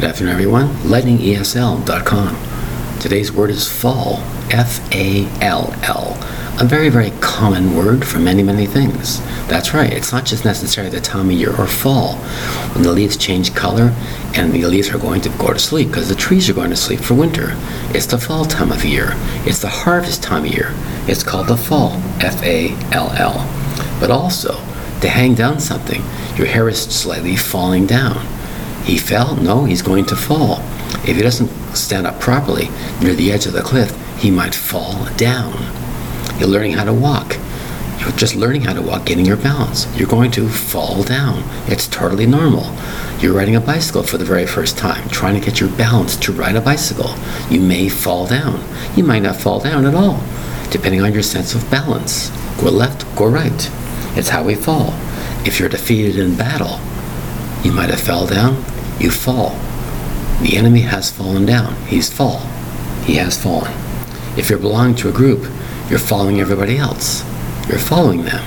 Good afternoon, everyone. LightningESL.com. Today's word is fall. F A L L. A very, very common word for many, many things. That's right, it's not just necessarily the time of year or fall when the leaves change color and the leaves are going to go to sleep because the trees are going to sleep for winter. It's the fall time of year. It's the harvest time of year. It's called the fall. F A L L. But also, to hang down something, your hair is slightly falling down. He fell? No, he's going to fall. If he doesn't stand up properly near the edge of the cliff, he might fall down. You're learning how to walk. You're just learning how to walk, getting your balance. You're going to fall down. It's totally normal. You're riding a bicycle for the very first time, trying to get your balance to ride a bicycle. You may fall down. You might not fall down at all, depending on your sense of balance. Go left, go right. It's how we fall. If you're defeated in battle, you might have fell down, you fall. The enemy has fallen down. He's fall. He has fallen. If you're belonging to a group, you're following everybody else. You're following them.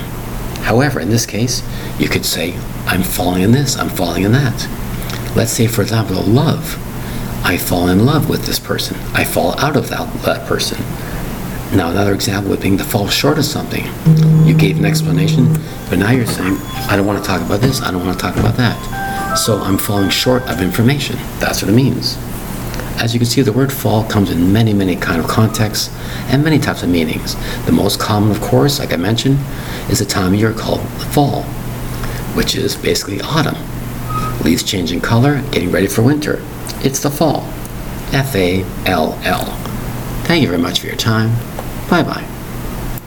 However, in this case, you could say, I'm falling in this, I'm falling in that. Let's say, for example, love. I fall in love with this person. I fall out of that, that person. Now, another example would be to fall short of something. You gave an explanation, but now you're saying, I don't want to talk about this, I don't want to talk about that. So I'm falling short of information. That's what it means. As you can see, the word fall comes in many, many kind of contexts and many types of meanings. The most common, of course, like I mentioned, is the time of year called fall, which is basically autumn. Leaves changing color, getting ready for winter. It's the fall. F A L L. Thank you very much for your time. Bye bye.